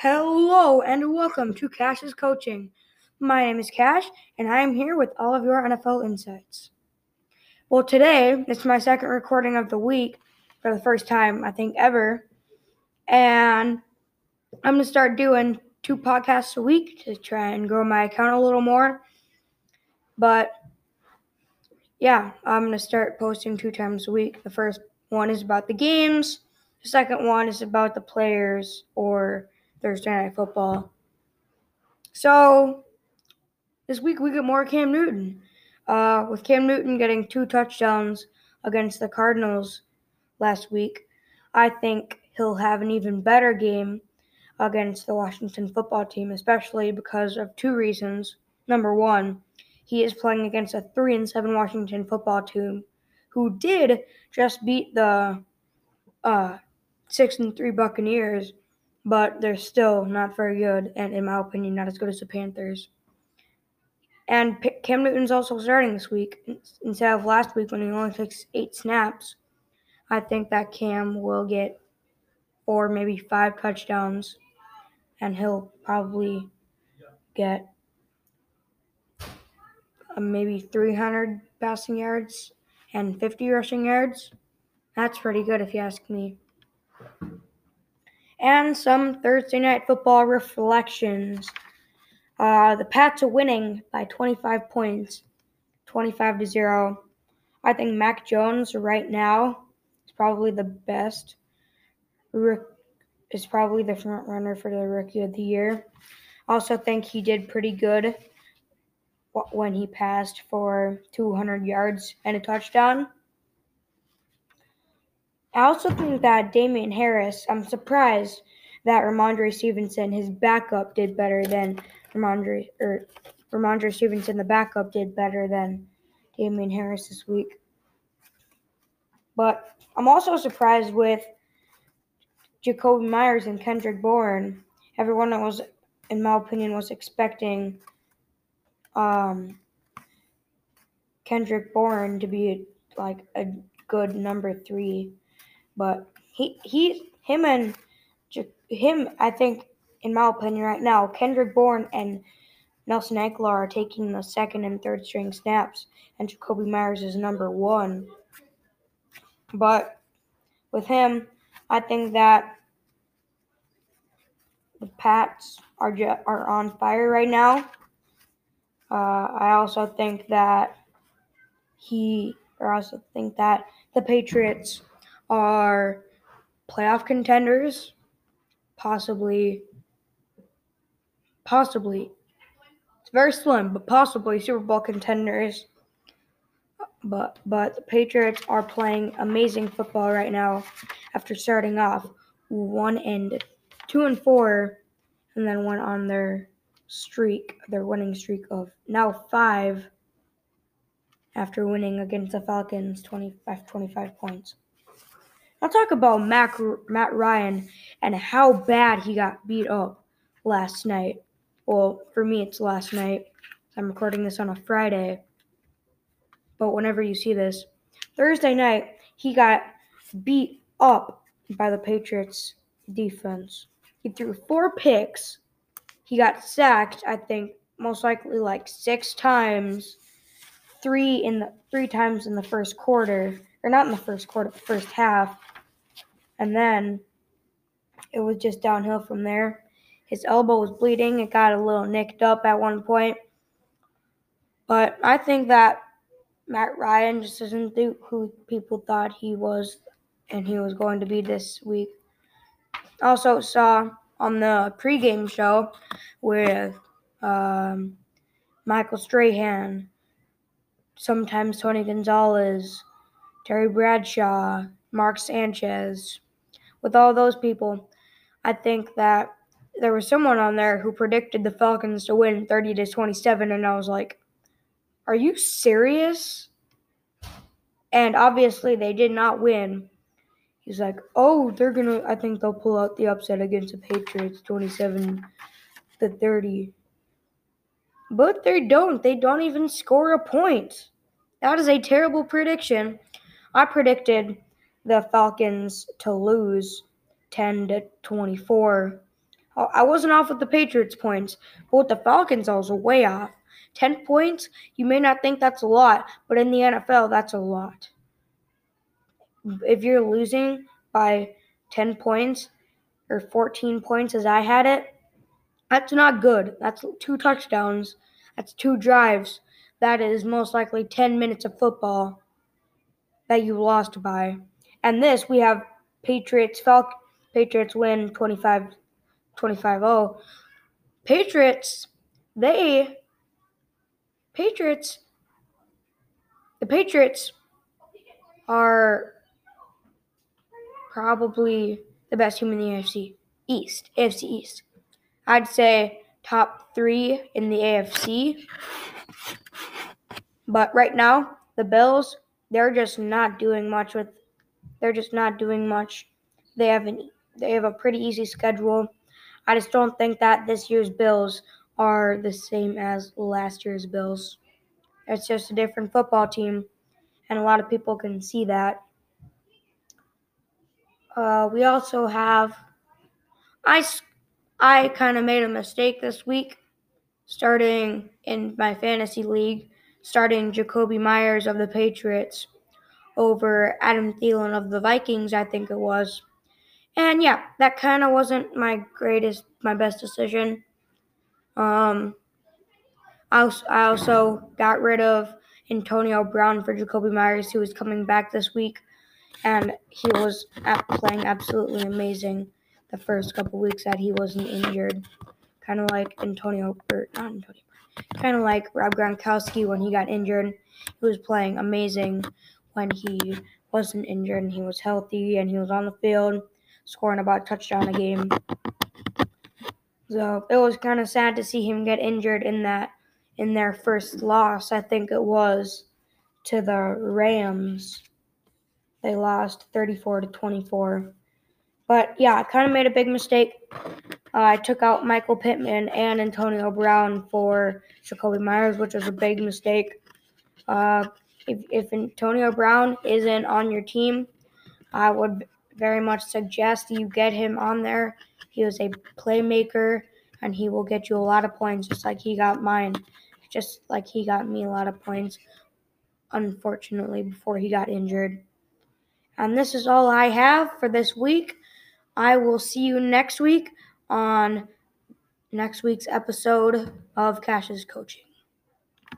Hello and welcome to Cash's Coaching. My name is Cash and I am here with all of your NFL insights. Well, today it's my second recording of the week for the first time, I think, ever. And I'm going to start doing two podcasts a week to try and grow my account a little more. But yeah, I'm going to start posting two times a week. The first one is about the games, the second one is about the players or Thursday Night Football. So this week we get more Cam Newton. Uh, with Cam Newton getting two touchdowns against the Cardinals last week, I think he'll have an even better game against the Washington football team, especially because of two reasons. Number one, he is playing against a three and seven Washington football team who did just beat the uh, six and three Buccaneers but they're still not very good, and in my opinion, not as good as the Panthers. And Cam Newton's also starting this week instead of last week when he only takes eight snaps. I think that Cam will get four, maybe five touchdowns, and he'll probably get uh, maybe 300 passing yards and 50 rushing yards. That's pretty good if you ask me and some Thursday night football reflections. Uh, the Pats are winning by 25 points, 25 to 0. I think Mac Jones right now is probably the best. Is probably the front runner for the rookie of the year. Also think he did pretty good when he passed for 200 yards and a touchdown. I also think that Damien Harris, I'm surprised that Rhamondre Stevenson, his backup, did better than Rhamondre or Rhamondre Stevenson, the backup, did better than Damien Harris this week. But I'm also surprised with Jakobi Myers and Kendrick Bourne. Everyone that was, in my opinion, was expecting um, Kendrick Bourne to be like a good number three but he he him and him I think in my opinion right now Kendrick Bourne and Nelson Agholor are taking the second and third string snaps, and Jakobi Myers is number one. But with him, I think that the Pats are are on fire right now. Uh, I also think that he, or I also think that the Patriots are playoff contenders, possibly, possibly. It's very slim, but possibly Super Bowl contenders. But but the Patriots are playing amazing football right now after starting off one and two and four, and then went on their streak, their winning streak of now five after winning against the Falcons 25 25 points. I'll talk about Mac, Matt Ryan and how bad he got beat up last night. Well, for me, it's last night. I'm recording this on a Friday. But whenever you see this, Thursday night, he got beat up by the Patriots defense. He threw four picks. He got sacked, I think, most likely like six times. Three in the three times in the first quarter, or not in the first quarter, first half. And then it was just downhill from there. His elbow was bleeding. It got a little nicked up at one point. But I think that Matt Ryan just isn't who people thought he was and he was going to be this week. Also saw on the pregame show with um, Michael Strahan, sometimes Tony Gonzalez, Terry Bradshaw, Mark Sanchez, with all those people, I think that there was someone on there who predicted the Falcons to win 30 to 27 and I was like, "Are you serious?" And obviously they did not win. He's like, "Oh, they're going to I think they'll pull out the upset against the Patriots 27 to 30." But they don't. They don't even score a point. That is a terrible prediction. I predicted the Falcons to lose 10 to 24 I wasn't off with the Patriots points, but with the Falcons, I was way off. 10 points, you may not think that's a lot, but in the NFL, that's a lot. If you're losing by 10 points or 14 points as I had it, that's not good. That's two touchdowns. That's two drives. That is most likely 10 minutes of football that you lost by. And this, we have Patriots, Falcons. Patriots win 25 25-0. Patriots, they Patriots the Patriots are probably the best team in the AFC East, AFC East. I'd say top three in the AFC. But right now, the Bills, they're just not doing much with they're just not doing much. They have an they have a pretty easy schedule. I just don't think that this year's Bills are the same as last year's Bills. It's just a different football team, and a lot of people can see that. Uh, we also have I I kind of made a mistake this week, starting in my fantasy league, starting Jakobi Myers of the Patriots over Adam Thielen of the Vikings. I think it was. And yeah, that kind of wasn't my greatest, my best decision. Um, I also, I also got rid of Antonio Brown for Jakobi Myers, who was coming back this week, and he was playing absolutely amazing the first couple weeks that he wasn't injured. Kind of like Antonio, or not Antonio, kind of like Rob Gronkowski when he got injured. He was playing amazing when he wasn't injured and he was healthy and he was on the field scoring about a touchdown a game. So it was kind of sad to see him get injured in that in their first loss. I think it was to the Rams. They lost 34 to 24. But yeah, I kind of made a big mistake. Uh, I took out Michael Pittman and Antonio Brown for Jakobi Myers, which was a big mistake. Uh, if, if Antonio Brown isn't on your team, I would very much suggest you get him on there. He is a playmaker and he will get you a lot of points just like he got mine. Just like he got me a lot of points, unfortunately, before he got injured. And this is all I have for this week. I will see you next week on next week's episode of Cash's Coaching.